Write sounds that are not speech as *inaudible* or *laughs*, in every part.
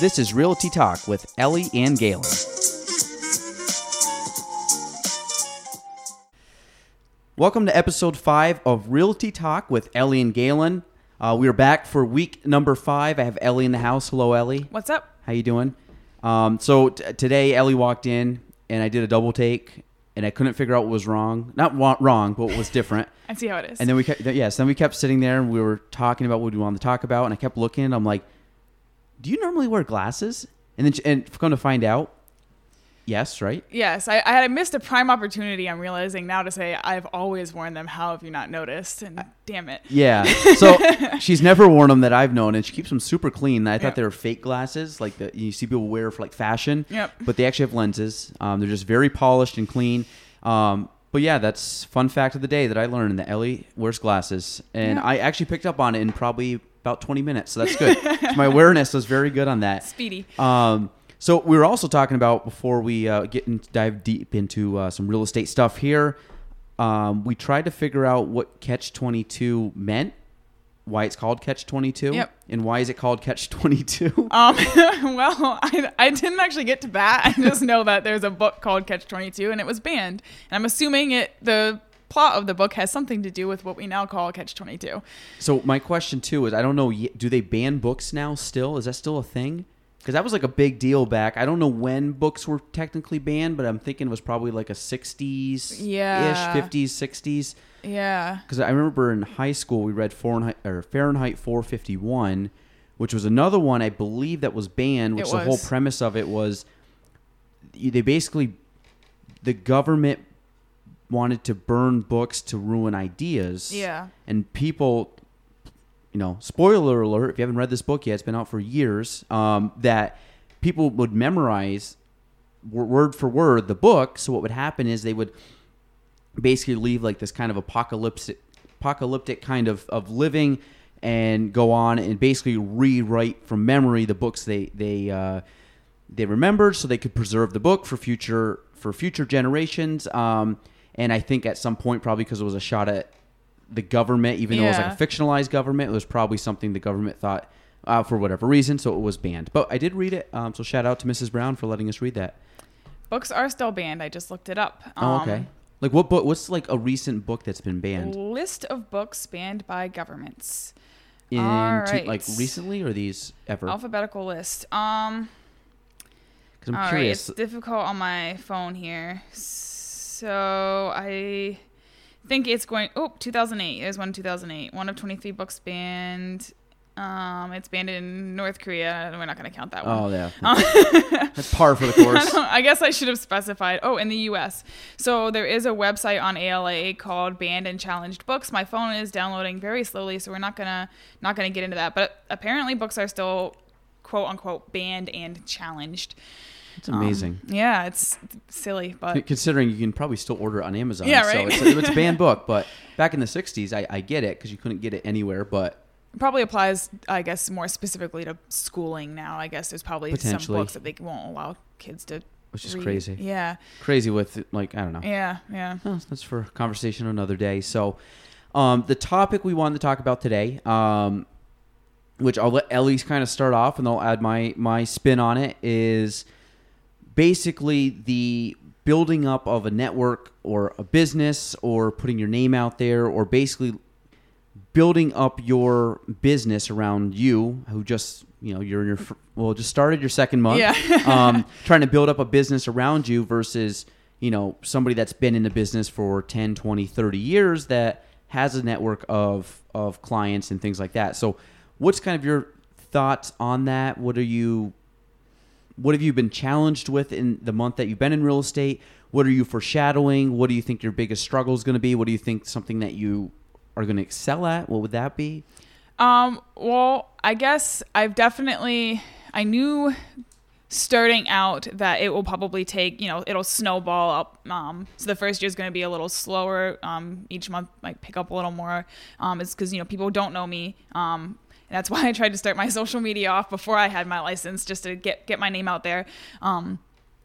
This is Realty Talk with Ellie and Gaelan. Welcome to episode five of Realty Talk with Ellie and Gaelan. Uh, we are back for week number five. I have Ellie in the house. Hello, Ellie. What's up? How you doing? Um, so t- today Ellie walked in and I did a double take and I couldn't figure out what was wrong. Not wa- wrong, but what was different. *laughs* I see how it is. And then we kept, yes, then we kept sitting there and we were talking about what we wanted to talk about, and I kept looking. And I'm like, "Do you normally wear glasses?" And then she- and come to find out, yes, right? yes, I, I had missed a prime opportunity. I'm realizing now to say I've always worn them. How have you not noticed? And damn it. Yeah. *laughs* So she's never worn them that I've known, and she keeps them super clean. I thought Yep. they were fake glasses, like that you see people wear for like fashion. Yep. But they actually have lenses. Um, they're just very polished and clean. Um, but yeah, that's fun fact of the day that I learned that Ellie wears glasses, and Yeah. I actually picked up on it in probably about 20 minutes. So that's good. So my awareness was very good on that. *laughs* Speedy. Um, so we were also talking about before we uh, get and dive deep into uh, some real estate stuff here. Um, we tried to figure out what Catch Twenty Two meant, why it's called Catch Twenty Two, Yep. and why is it called Catch Twenty Two? *laughs* Um, *laughs* well, I, I didn't actually get to that. I just know that there's a book called Catch 22 and it was banned. And I'm assuming it the plot of the book has something to do with what we now call Catch 22. So my question too is, I don't know, do they ban books now? Still, is that still a thing? Because that was like a big deal back. I don't know when books were technically banned, but I'm thinking it was probably like a '60s, Yeah. ish, '50s, '60s. Yeah. because I remember in high school we read Fahrenheit or Fahrenheit 451, which was another one I believe that was banned. Which It the whole premise of it was they basically the government wanted to burn books to ruin ideas. Yeah. and people. You know, spoiler alert! If you haven't read this book yet, it's been out for years. Um, that people would memorize word for word the book. So what would happen is they would basically leave like this kind of apocalyptic apocalyptic kind of, of living and go on and basically rewrite from memory the books they they uh, they remembered so they could preserve the book for future for future generations um, and I think at some point probably because it was a shot at the government even though it was like a fictionalized government it was probably something the government thought uh, for whatever reason so it was banned but I did read it um, so shout out to Mrs. Brown for letting us read that Books are still banned. I just looked it up. oh okay Um, like what book what's like a recent book that's been banned List of books banned by governments. in All two- right. like recently or these ever? Alphabetical list. Um, Because I'm all right, curious. it's difficult on my phone here. So I think it's going. Oh, 2008. There's one 2008. One of 23 books banned. Um, it's banned in North Korea. We're not going to count that one. oh yeah, *laughs* that's par for the *laughs* course. I guess I should have specified. Oh, in the U.S. So there is a website on ALA called Banned and Challenged Books. My phone is downloading very slowly, so we're not gonna not gonna get into that. But apparently, books are still quote unquote banned and challenged. It's amazing. Yeah, it's silly, but Considering you can probably still order it on Amazon. Yeah, So right. it's a, it's a banned *laughs* book, but back in the '60s, I, I get it because you couldn't get it anywhere. But probably applies, I guess, more specifically to schooling now. I guess there's probably some books that they won't allow kids to. which is read. crazy. Yeah, Crazy with like I don't know. yeah, yeah. That's for conversation another day. So, um, the topic we wanted to talk about today, um, which I'll let Ellie kind of start off, and I'll add my my spin on it, is basically the building up of a network or a business or putting your name out there or basically building up your business around you who just you know you're in your well just started your second month Yeah. *laughs* um, trying to build up a business around you versus you know somebody that's been in the business for 10 20 30 years that has a network of of clients and things like that so what's kind of your thoughts on that what are you what have you been challenged with in the month that you've been in real estate? What are you foreshadowing? What do you think your biggest struggle is going to be? What do you think something that you are going to excel at? What would that be? Um, well, I guess I've definitely I knew starting out that it will probably take, you know, it'll snowball up. Um, so the first year is going to be a little slower. Um, each month might pick up a little more. Um, it's because, you know, people don't know me. Um, and that's *laughs* why I tried to start my social media off before I had my license just to get, get my name out there. Um,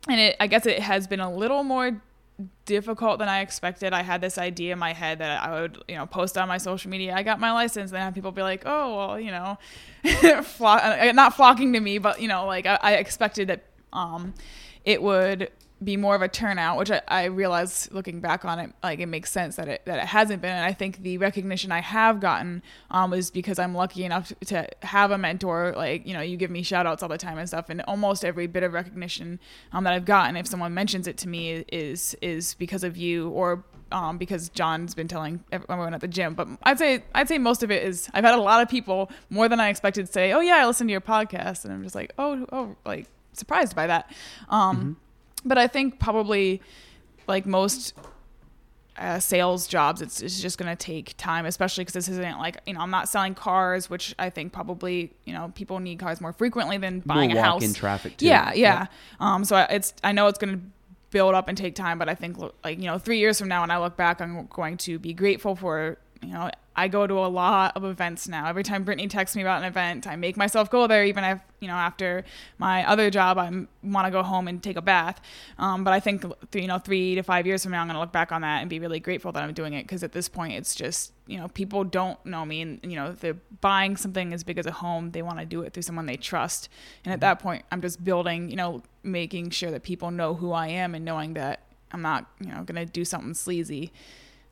and it, I guess it has been a little more difficult than I expected. I had this idea in my head that I would, you know, post on my social media. I got my license, and then have people be like, "Oh, well, you know, *laughs* uh, not flocking to me, but you know, like I, I expected that um, it would be more of a turnout, which I, I realize looking back on it, like it makes sense that it that it hasn't been. And I think the recognition I have gotten um, is because I'm lucky enough to, have a mentor. Like you know, you give me shout outs all the time and stuff, and almost every bit of recognition um, that I've gotten, if someone mentions it to me, is is because of you or um, because John's been telling everyone at the gym. But I'd say I'd say most of it is I've had a lot of people more than I expected say, "Oh yeah, I listened to your podcast," and I'm just like, "Oh oh," like surprised by that. Um, Mm-hmm. But I think probably like most uh, sales jobs, it's, it's just going to take time, especially because this isn't like, you know, I'm not selling cars, which I think probably, you know, people need cars more frequently than buying More a house. walk-in traffic too. Yeah, yeah. Yep. Um, so I- it's, I know it's going to build up and take time, but I think like, you know, three years from now, when I look back, I'm going to be grateful for, you know, I go to a lot of events now. Every time Brittany texts me about an event, I make myself go there, even if you know after my other job, I want to go home and take a bath. Um, but I think you know three to five years from now, I'm going to look back on that and be really grateful that I'm doing it because at this point, it's just you know people don't know me, and you know they're buying something as big as a home, they want to do it through someone they trust. And at that point, I'm just building, you know, making sure that people know who I am and knowing that I'm not you know going to do something sleazy.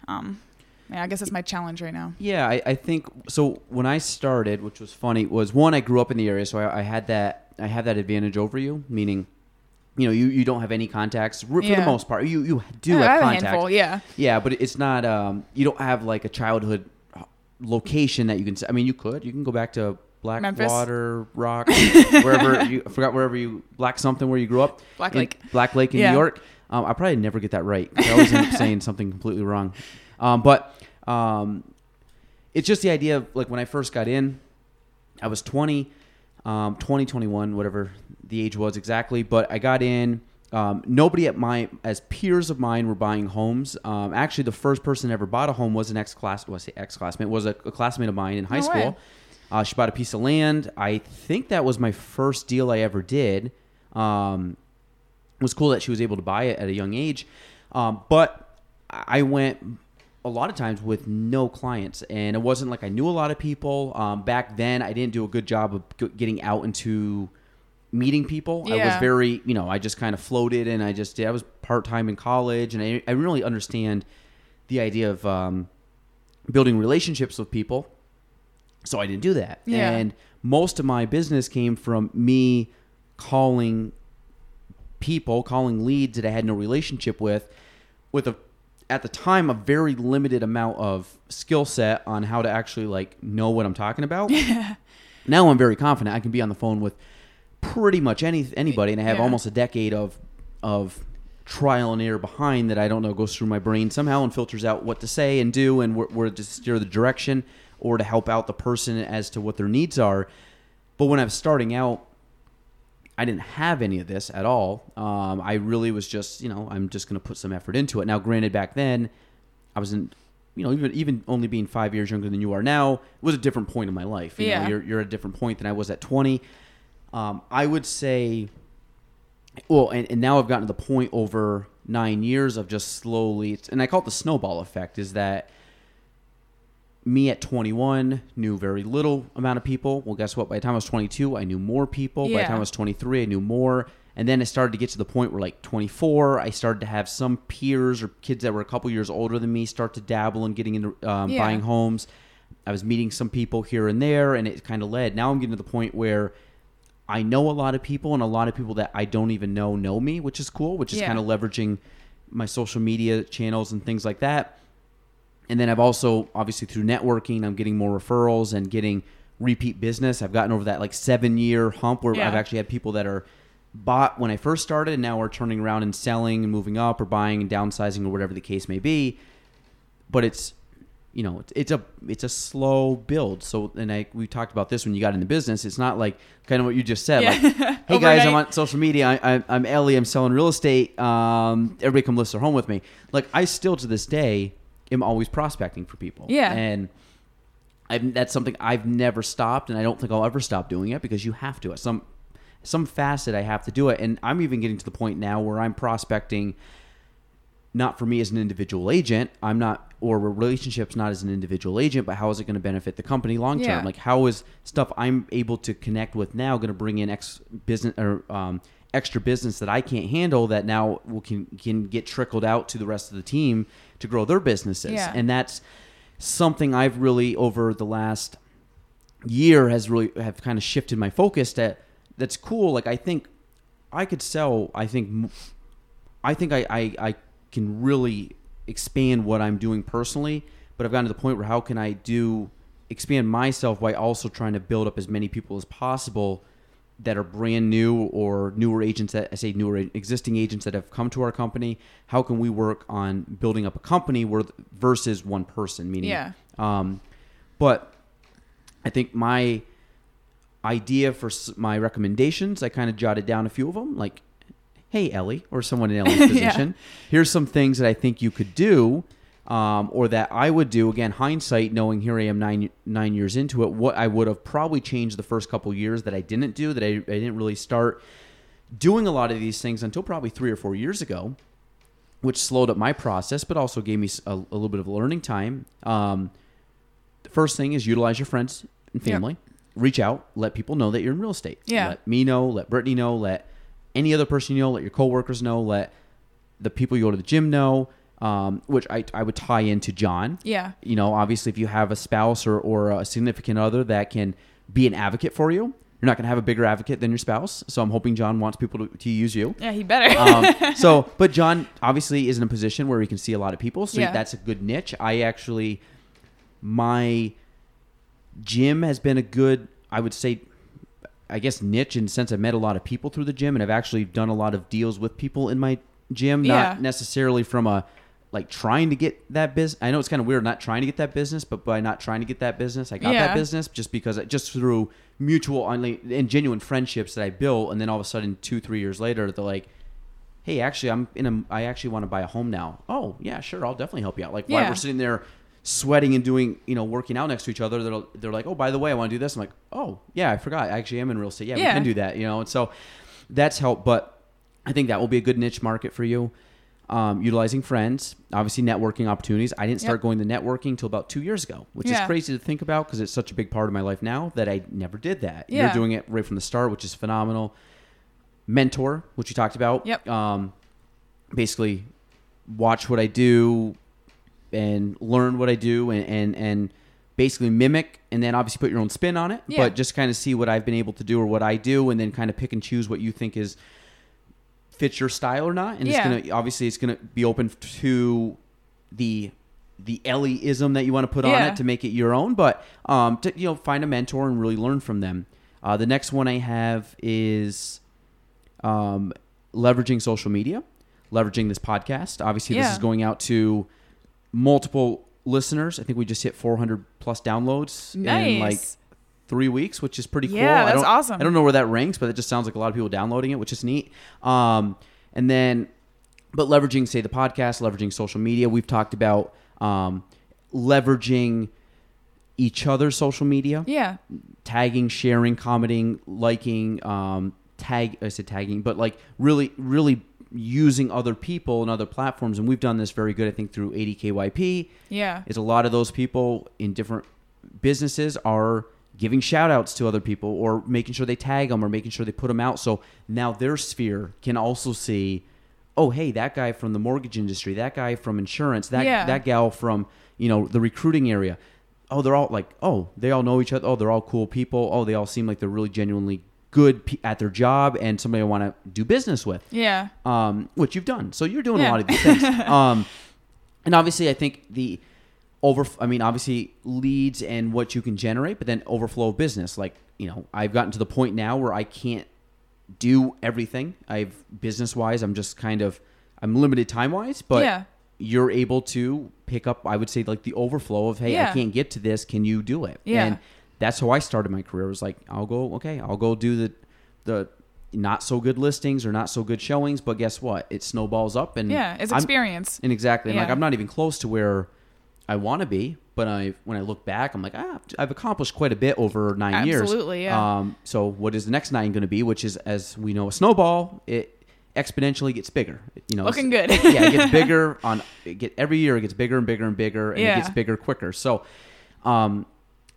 Um, yeah, I guess that's my challenge right now. Yeah, I, I think so. When I started, which was funny, was one I grew up in the area, so I, I had that I have that advantage over you, meaning, you know, you, you don't have any contacts for Yeah. the most part. You you do Yeah, I have have contacts, handful, yeah. yeah, but it's not. Um, you don't have like a childhood location that you can. I mean, you could. You can go back to. Blackwater Rock, *laughs* wherever you I forgot wherever you Black something where you grew up. Black In- Lake. Black Lake in Yeah. New York. Um, I probably never get that right. I always end up saying something completely wrong. Um, but um, it's just the idea of like when I first got in, I was 20, um, 20, 21, whatever the age was exactly. But I got in. Um, nobody at my as peers of mine were buying homes. Um, actually, the first person ever bought a home was an ex class. Was well, ex classmate was a, a classmate of mine in high No school. Uh, she bought a piece of land. I think that was my first deal I ever did. Um, it was cool that she was able to buy it at a young age. Um, but I went a lot of times with no clients, and it wasn't like I knew a lot of people. Um, back then, I didn't do a good job of getting out into meeting people. I was very, you know, I just kind of floated, and I just I was part time in college, and I, I didn't really understand the idea of um, building relationships with people. So I didn't do that. Yeah. And most of my business came from me calling people, calling leads that I had no relationship with, with a at the time a very limited amount of skill set on how to actually like know what I'm talking about. Yeah. *laughs* now I'm very confident. I can be on the phone with pretty much any anybody, and I have Yeah. almost a decade of of trial and error behind that I don't know goes through my brain somehow and filters out what to say and do and where, where to steer the direction or to help out the person as to what their needs are. But when I was starting out, I didn't have any of this at all. Um, I really was just, you know, I'm just going to put some effort into it. Now, granted, back then, I was in, you know, even even only being five years younger than you are now, it was a different point in my life. You Yeah. know, you're you're at a different point than I was at 20. Um, I would say, well, and, and now I've gotten to the point over nine years of just slowly, and I call it the snowball effect. Is that me at 21 knew very little amount of people. Well, guess what? By the time I was 22, I knew more people. By the time I was 23, I knew more. And then it started to get to the point where, like 24, I started to have some peers or kids that were a couple years older than me start to dabble in getting into um, Yeah. buying homes. I was meeting some people here and there, and it kind of led. Now I'm getting to the point where I know a lot of people, and a lot of people that I don't even know know me, which is cool. Which is Yeah. kind of leveraging my social media channels and things like that. And then I've also, obviously, through networking, I'm getting more referrals and getting repeat business. I've gotten over that like seven year hump where Yeah. I've actually had people that are bought when I first started and now are turning around and selling and moving up or buying and downsizing or whatever the case may be. But it's, you know, it's, a it's a slow build. So, and I we talked about this when you got in the business. It's not like kind of what you just said. Yeah. Like, *laughs* hey guys, I'm on social media. I, I, I'm Ellie. I'm selling real estate. Um, everybody come list their home with me. Like I still to this day am always prospecting for people. Yeah. and I've, that's something I've never stopped, and I don't think I'll ever stop doing it because you have to at some some facet. I have to do it, and I'm even getting to the point now where I'm prospecting not for me as an individual agent. I'm not, or relationships not as an individual agent, but how is it going to benefit the company long term? Yeah. Like, how is stuff I'm able to connect with now going to bring in ex business or um, extra business that I can't handle that now will can can get trickled out to the rest of the team to grow their businesses, Yeah. and that's something I've really over the last year has really have kind of shifted my focus that that's cool like i think i could sell i think I think i i, I can really expand what i'm doing personally but i've gotten to the point where how can i do expand myself while also trying to build up as many people as possible that are brand new or newer agents that I say newer existing agents that have come to our company. How can we work on building up a company where versus one person? Meaning, Yeah. Um, but I think my idea for my recommendations, I kind of jotted down a few of them, like, "Hey Ellie," or someone in Ellie's *laughs* Yeah. position. Here's some things that I think you could do, um, or that I would do. Again, hindsight, knowing here I am nine nine years into it, what I would have probably changed the first couple years that I didn't do, that I, I didn't really start doing a lot of these things until probably three or four years ago, which slowed up my process, but also gave me a little bit of learning time. Um, the first thing is utilize your friends and Yep. family. Reach out, let people know that you're in real estate. Yeah. Let me know, let Brittany know, let any other person you know, let your coworkers know, let the people you go to the gym know, um, which I, I would tie into John. Yeah. You know, obviously, if you have a spouse or, or a significant other that can be an advocate for you, you're not going to have a bigger advocate than your spouse. So I'm hoping John wants people to, to use you. Yeah, he better. um, *laughs* so, but John obviously is in a position where he can see a lot of people, so Yeah. that's a good niche. I actually, my gym has been a good, I would say, I guess niche in the sense I've met a lot of people through the gym, and I've actually done a lot of deals with people in my gym, Yeah. not necessarily from a like trying to get that business. I know it's kind of weird not trying to get that business, but by not trying to get that business, I got Yeah. that business just because I, just through mutual only and genuine friendships that I built, and then all of a sudden, two three years later, they're like, "Hey, actually, I'm in a. I actually want to buy a home now. Oh, yeah, sure, I'll definitely help you out. Like while we're sitting there sweating and doing, you know, working out next to each other, they're they're like, "Oh, by the way, I want to do this." I'm like, "Oh, yeah, I forgot. I actually am in real estate. Yeah, we can do that." You know, and so that's helped, but I think that will be a good niche market for you. Um, utilizing friends, obviously networking opportunities. I didn't start Yep. going to networking until about two years ago, which is crazy to think about because it's such a big part of my life now that I never did that. Yeah. You're doing it right from the start, which is phenomenal. Mentor, which you talked about. Yep. Um, basically, watch what I do and learn what I do and, and, and basically mimic and then obviously put your own spin on it. Yeah. But just kind of see what I've been able to do or what I do and then kind of pick and choose what you think is fits your style or not. And Yeah. it's gonna obviously it's gonna be open to the the Ellieism that you want to put on it to make it your own. But um, to you know, find a mentor and really learn from them. Uh, the next one I have is um, leveraging social media, leveraging this podcast. Obviously, this is going out to multiple listeners. I think we just hit 400 plus downloads in like nice. Three weeks, which is pretty cool. Yeah, I that's don't- awesome. I don't know where that ranks, but it just sounds like a lot of people downloading it, which is neat. Um, and then, but leveraging, say, the podcast, leveraging social media. We've talked about um, leveraging each other's social media, yeah. tagging, sharing, commenting, liking, um, tag. I said tagging, but like really, really using other people and other platforms. And we've done this very good, I think, through 80KYP Yeah. is a lot of those people in different businesses are giving shout outs to other people or making sure they tag them or making sure they put them out so now their sphere can also see oh hey that guy from the mortgage industry that guy from insurance that Yeah. that gal from you know the recruiting area oh they're all like oh they all know each other oh they're all cool people oh they all seem like they're really genuinely good pe- at their job and somebody I want to do business with Yeah. um, which you've done. So you're doing a lot of these things. *laughs* um, and obviously, I think the over. I mean, obviously, leads and what you can generate, but then overflow of business. Like you know, I've gotten to the point now where I can't do everything. I've business wise, I'm just kind of I'm limited time wise, but Yeah. you're able to pick up. I would say like the overflow of hey, I can't get to this. Can you do it? Yeah. And that's how I started my career. It was like I'll go okay, I'll go do the the not so good listings or not so good showings, but guess what? It snowballs up and Yeah. It's I'm- experience. and exactly, and like I'm not even close to where I want to be, but I when I look back, I'm like, ah, I've accomplished quite a bit over nine years. Absolutely, yeah. Um, so what is the next nine going to be? Which is, as we know, a snowball. It exponentially gets bigger. You know, Looking good. *laughs* yeah, it gets *laughs* bigger on it get every year. It gets bigger and bigger and bigger, and Yeah. it gets bigger quicker. So, um,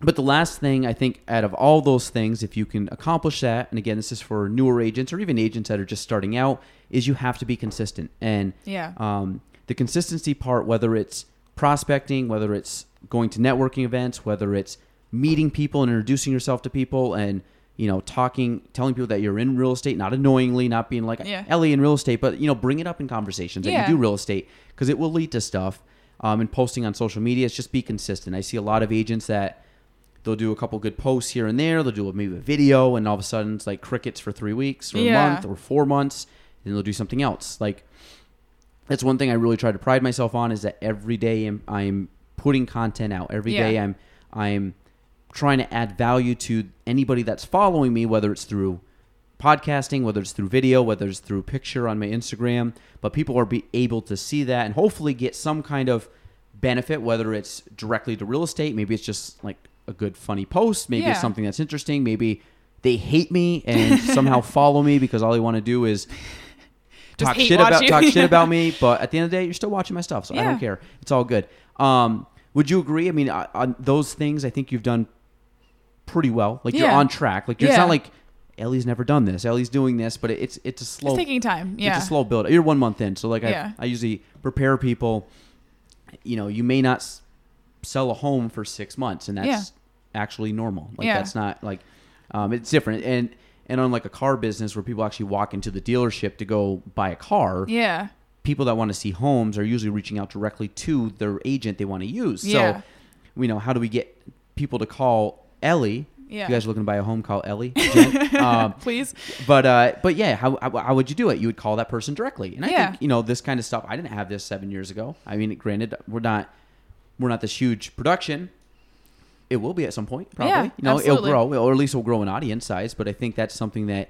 but the last thing I think out of all those things, if you can accomplish that, and again, this is for newer agents or even agents that are just starting out, is you have to be consistent. And Yeah. um, the consistency part, whether it's prospecting, whether it's going to networking events, whether it's meeting people and introducing yourself to people, and you know, talking, telling people that you're in real estate, not annoyingly, not being like Yeah. Ellie in real estate, but you know, bring it up in conversations that you do real estate because it will lead to stuff. Um, and posting on social media is just be consistent. I see a lot of agents that they'll do a couple good posts here and there. They'll do maybe a video, and all of a sudden it's like crickets for three weeks or Yeah. a month or four months, and they'll do something else. Like that's one thing I really try to pride myself on is that every day I'm, I'm putting content out. Every Yeah. day I'm I'm trying to add value to anybody that's following me, whether it's through podcasting, whether it's through video, whether it's through picture on my Instagram. But people are be able to see that and hopefully get some kind of benefit, whether it's directly to real estate, maybe it's just like a good funny post, maybe Yeah. it's something that's interesting, maybe they hate me and somehow *laughs* follow me because all they want to do is talk shit about you. talk shit about me, *laughs* but at the end of the day, you're still watching my stuff, so I don't care. It's all good. Um, would you agree? I mean, on- those things, I think you've done pretty well. Like you're on track. Like it's Yeah. not like Ellie's never done this. Ellie's doing this, but it's it's a slow. It's taking time. Yeah. It's a slow build. You're one month in, so like Yeah. I, I usually prepare people. You know, you may not sell a home for six months, and that's Yeah. actually normal. Like Yeah. that's not like um, it's different. And and on like a car business where people actually walk into the dealership to go buy a car, yeah. people that want to see homes are usually reaching out directly to their agent they want to use. Yeah. So, you know, how do we get people to call Ellie? Yeah. If you guys are looking to buy a home, call Ellie. Jen. *laughs* um, Please. but uh, but yeah, how, how how would you do it? You would call that person directly, and I Yeah. think you know this kind of stuff. I didn't have this seven years ago. I mean, granted, we're not we're not this huge production. It will be at some point, probably. Yeah, you know, absolutely. it'll grow, or at least it'll grow in audience size. But I think that's something that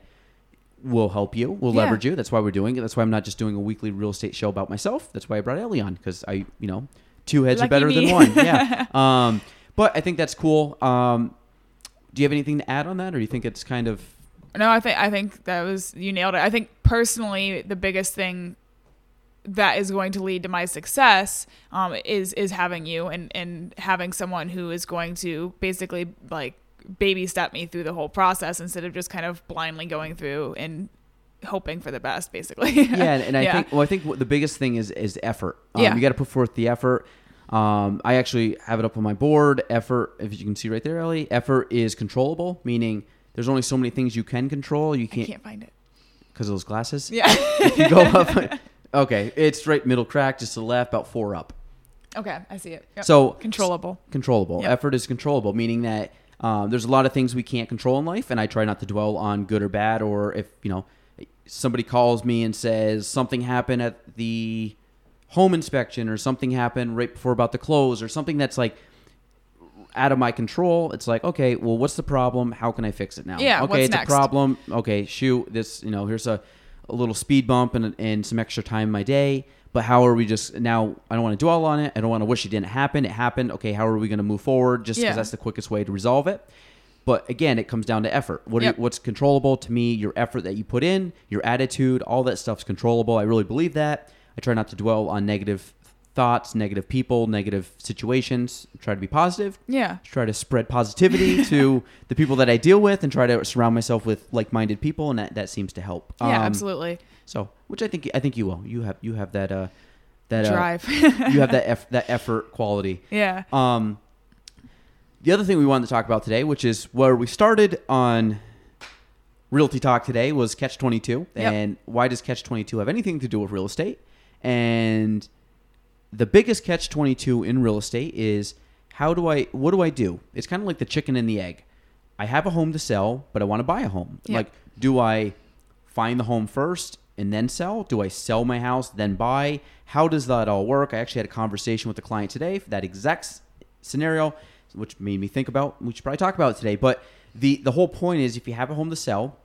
will help you, will Yeah. leverage you. That's why we're doing it. That's why I'm not just doing a weekly real estate show about myself. That's why I brought Ellie on because I, you know, two heads Lucky are better me. than one. Yeah. *laughs* um, but I think that's cool. Um, do you have anything to add on that, or do you think it's kind of No, I think I think that was you nailed it. I think personally the biggest thing that is going to lead to my success um, is is having you and and having someone who is going to basically like baby step me through the whole process instead of just kind of blindly going through and hoping for the best basically *laughs* yeah, and, and I Yeah. think well, I think the biggest thing is is effort. Um, Yeah. you got to put forth the effort. Um, I actually have it up on my board. Effort, if you can see right there, Ellie. Effort is controllable, meaning there's only so many things you can control. You can't can't find it because of those glasses. yeah *laughs* If you go up, *laughs* okay, it's right middle crack, just to the left, about four up. okay I see it Yep. So controllable controllable. Yep. Effort is controllable, meaning that um, there's a lot of things we can't control in life, and I try not to dwell on good or bad. Or if you know somebody calls me and says something happened at the home inspection, or something happened right before about to close, or something that's like out of my control. It's like, okay, well, what's the problem? How can I fix it now? Yeah, okay, it's next? a problem. Okay, shoot, this, you know, here's a, a little speed bump and, and some extra time in my day. But how are we just now? I don't want to dwell on it. I don't want to wish it didn't happen. It happened. Okay, how are we going to move forward? Just because Yeah. that's the quickest way to resolve it. But again, it comes down to effort. What Yep. you, what's controllable to me? Your effort that you put in, your attitude, all that stuff's controllable. I really believe that. I try not to dwell on negative thoughts, negative people, negative situations. Try to be positive yeah try to spread positivity *laughs* to the people that I deal with and try to surround myself with like-minded people and that, that seems to help. yeah Um, absolutely So, which I think I think you will. You have you have that uh that uh, drive you have that *laughs* eff- that effort quality. yeah Um the other thing we wanted to talk about today, which is where we started on Realty Talk today was Catch 22 Yep. and why does Catch 22 have anything to do with real estate? And the biggest catch 22 in real estate is how do I what do I do? It's kind of like the chicken and the egg. I have a home to sell, but I want to buy a home. Yeah. Like do I find the home first and then sell? Do I sell my house then buy? How does that all work? I actually had a conversation with a client today for that exact scenario, which made me think about we should probably talk about it today. But the the whole point is if you have a home to sell,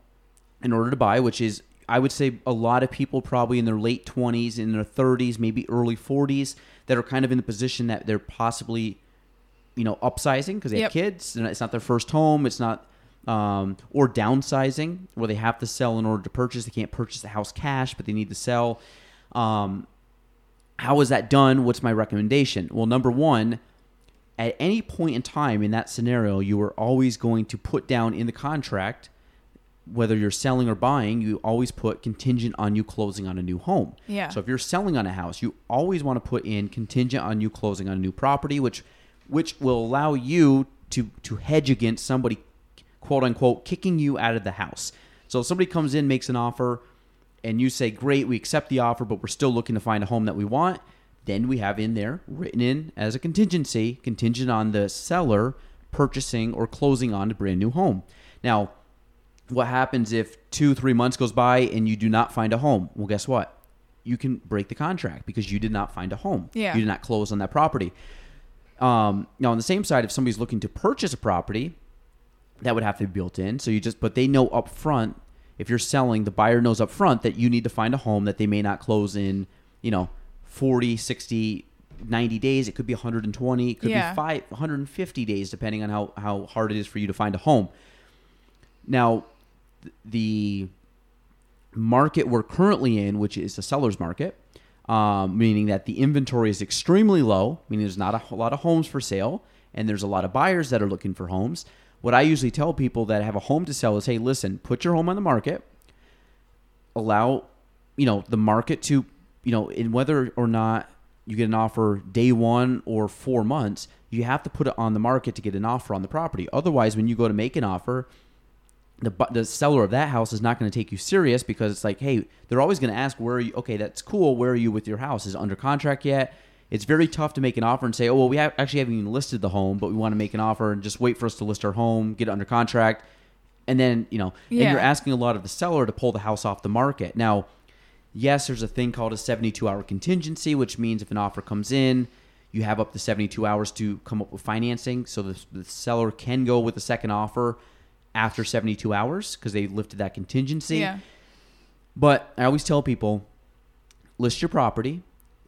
in order to buy, which is I would say a lot of people probably in their late 20s, in their 30s, maybe early 40s that are kind of in the position that they're possibly you know upsizing because they Yep. have kids and it's not their first home, it's not um, or downsizing, where they have to sell in order to purchase. They can't purchase the house cash, but they need to sell. Um, how is that done? What's my recommendation? Well, number one, at any point in time in that scenario, you are always going to put down in the contract, whether you're selling or buying, you always put contingent on you closing on a new home. Yeah. So if you're selling on a house, you always want to put in contingent on you closing on a new property, which which will allow you to to hedge against somebody quote unquote kicking you out of the house. So if somebody comes in, makes an offer, and you say, Great, we accept the offer, but we're still looking to find a home that we want, then we have in there written in as a contingency, contingent on the seller purchasing or closing on a brand new home. Now, what happens if two, three months goes by and you do not find a home? Well, guess what? You can break the contract because you did not find a home. Yeah. You did not close on that property. Um, now, on the same side, if somebody's looking to purchase a property, that would have to be built in. So you just, but they know up front, if you're selling, the buyer knows up front that you need to find a home that they may not close in, you know, 40, 60, 90 days. It could be 120. It could Yeah. be five, 150 days, depending on how, how hard it is for you to find a home. Now, the market we're currently in, which is the seller's market, um, meaning that the inventory is extremely low, meaning there's not a lot of homes for sale, and there's a lot of buyers that are looking for homes. What I usually tell people that have a home to sell is, hey, listen, put your home on the market, allow, you know, the market to, you know, in whether or not you get an offer day one or four months, you have to put it on the market to get an offer on the property. Otherwise, when you go to make an offer, the the seller of that house is not going to take you serious because it's like, hey, they're always going to ask, where are you? Okay, that's cool. Where are you with your house? Is it under contract yet? It's very tough to make an offer and say, oh, well, we have, actually haven't even listed the home, but we want to make an offer and just wait for us to list our home, get it under contract, and then you know, and you're asking a lot of the seller to pull the house off the market. Now, yes, there's a thing called a 72 hour contingency, which means if an offer comes in, you have up to 72 hours to come up with financing. So the, the seller can go with the second offer after 72 hours because they lifted that contingency. Yeah. But I always tell people list your property,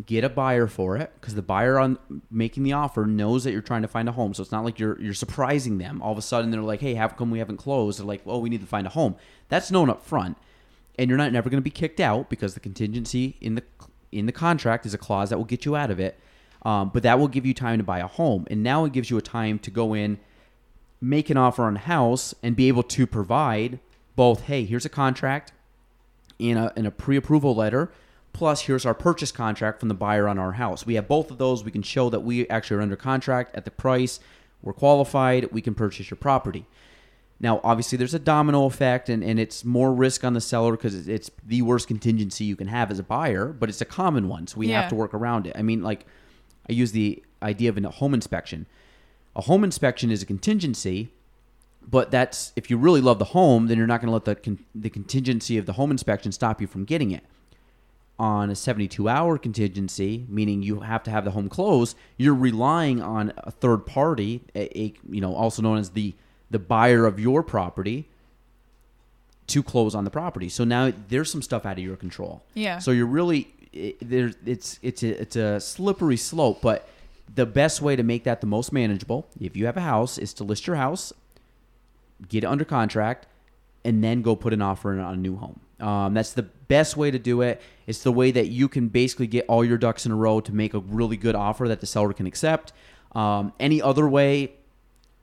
get a buyer for it because the buyer on making the offer knows that you're trying to find a home. So it's not like you're you're surprising them. All of a sudden they're like, "Hey, how come we haven't closed?" They're like, "Well, we need to find a home." That's known up front. And you're not never going to be kicked out because the contingency in the in the contract is a clause that will get you out of it. Um, but that will give you time to buy a home. And now it gives you a time to go in make an offer on a house and be able to provide both hey here's a contract in a, in a pre-approval letter plus here's our purchase contract from the buyer on our house. We have both of those. We can show that we actually are under contract at the price. We're qualified. We can purchase your property. Now obviously there's a domino effect and, and it's more risk on the seller because it's the worst contingency you can have as a buyer but it's a common one so we Yeah. have to work around it. I mean like i use the idea of a home inspection a home inspection is a contingency, but that's if you really love the home, then you're not going to let the con- the contingency of the home inspection stop you from getting it. On a 72 hour contingency, meaning you have to have the home closed, you're relying on a third party, a, a you know also known as the the buyer of your property, to close on the property. So now there's some stuff out of your control. Yeah. So you're really it, there's it's it's a, it's a slippery slope, but the best way to make that the most manageable, if you have a house, is to list your house, get it under contract, and then go put an offer on a new home. Um, that's the best way to do it. It's the way that you can basically get all your ducks in a row to make a really good offer that the seller can accept. Um, any other way,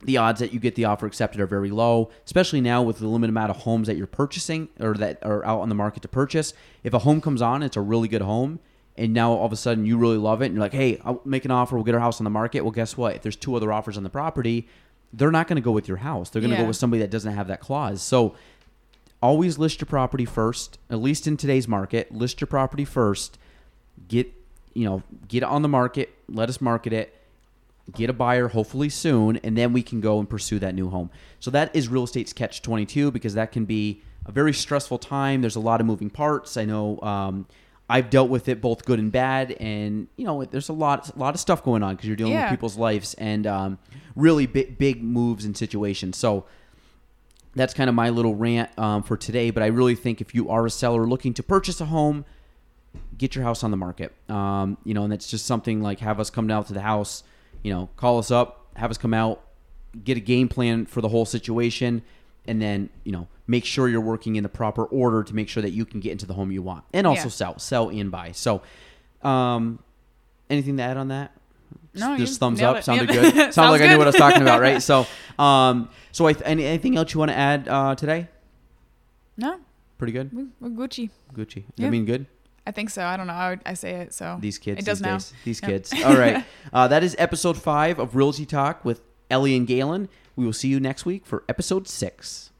the odds that you get the offer accepted are very low, especially now with the limited amount of homes that you're purchasing or that are out on the market to purchase. If a home comes on, it's a really good home, and now all of a sudden you really love it, and you're like, hey, I'll make an offer, we'll get our house on the market. Well, guess what? If there's two other offers on the property, they're not going to go with your house. They're going to Yeah. go with somebody that doesn't have that clause. So always list your property first, at least in today's market. List your property first. Get you know, get it on the market. Let us market it. Get a buyer hopefully soon, and then we can go and pursue that new home. So that is real estate's catch twenty two because that can be a very stressful time. There's a lot of moving parts. I know um, I've dealt with it both good and bad, and you know there's a lot a lot of stuff going on because you're dealing Yeah. with people's lives and um, really big big moves and situations. So that's kind of my little rant um, for today. But I really think if you are a seller looking to purchase a home, get your house on the market. Um, you know, and that's just something like have us come down to the house. You know, call us up, have us come out, get a game plan for the whole situation, and then you know make sure you're working in the proper order to make sure that you can get into the home you want, and also Yeah. sell, sell and buy. So, um, anything to add on that? No, you just thumbs up. it. Sounded Yep. good. *laughs* Sounded Sounds like I knew what I was talking about, right? *laughs* So, um, so I th- anything else you want to add uh, today? No, Pretty good. we- we're Gucci. Gucci. I mean, good. I think so. I don't know. I, would, I say it so. These kids. It does these now. Days. These Yep. kids. *laughs* All right. Uh, that is episode five of Realty Talk with Ellie and Gaelan. We will see you next week for episode six.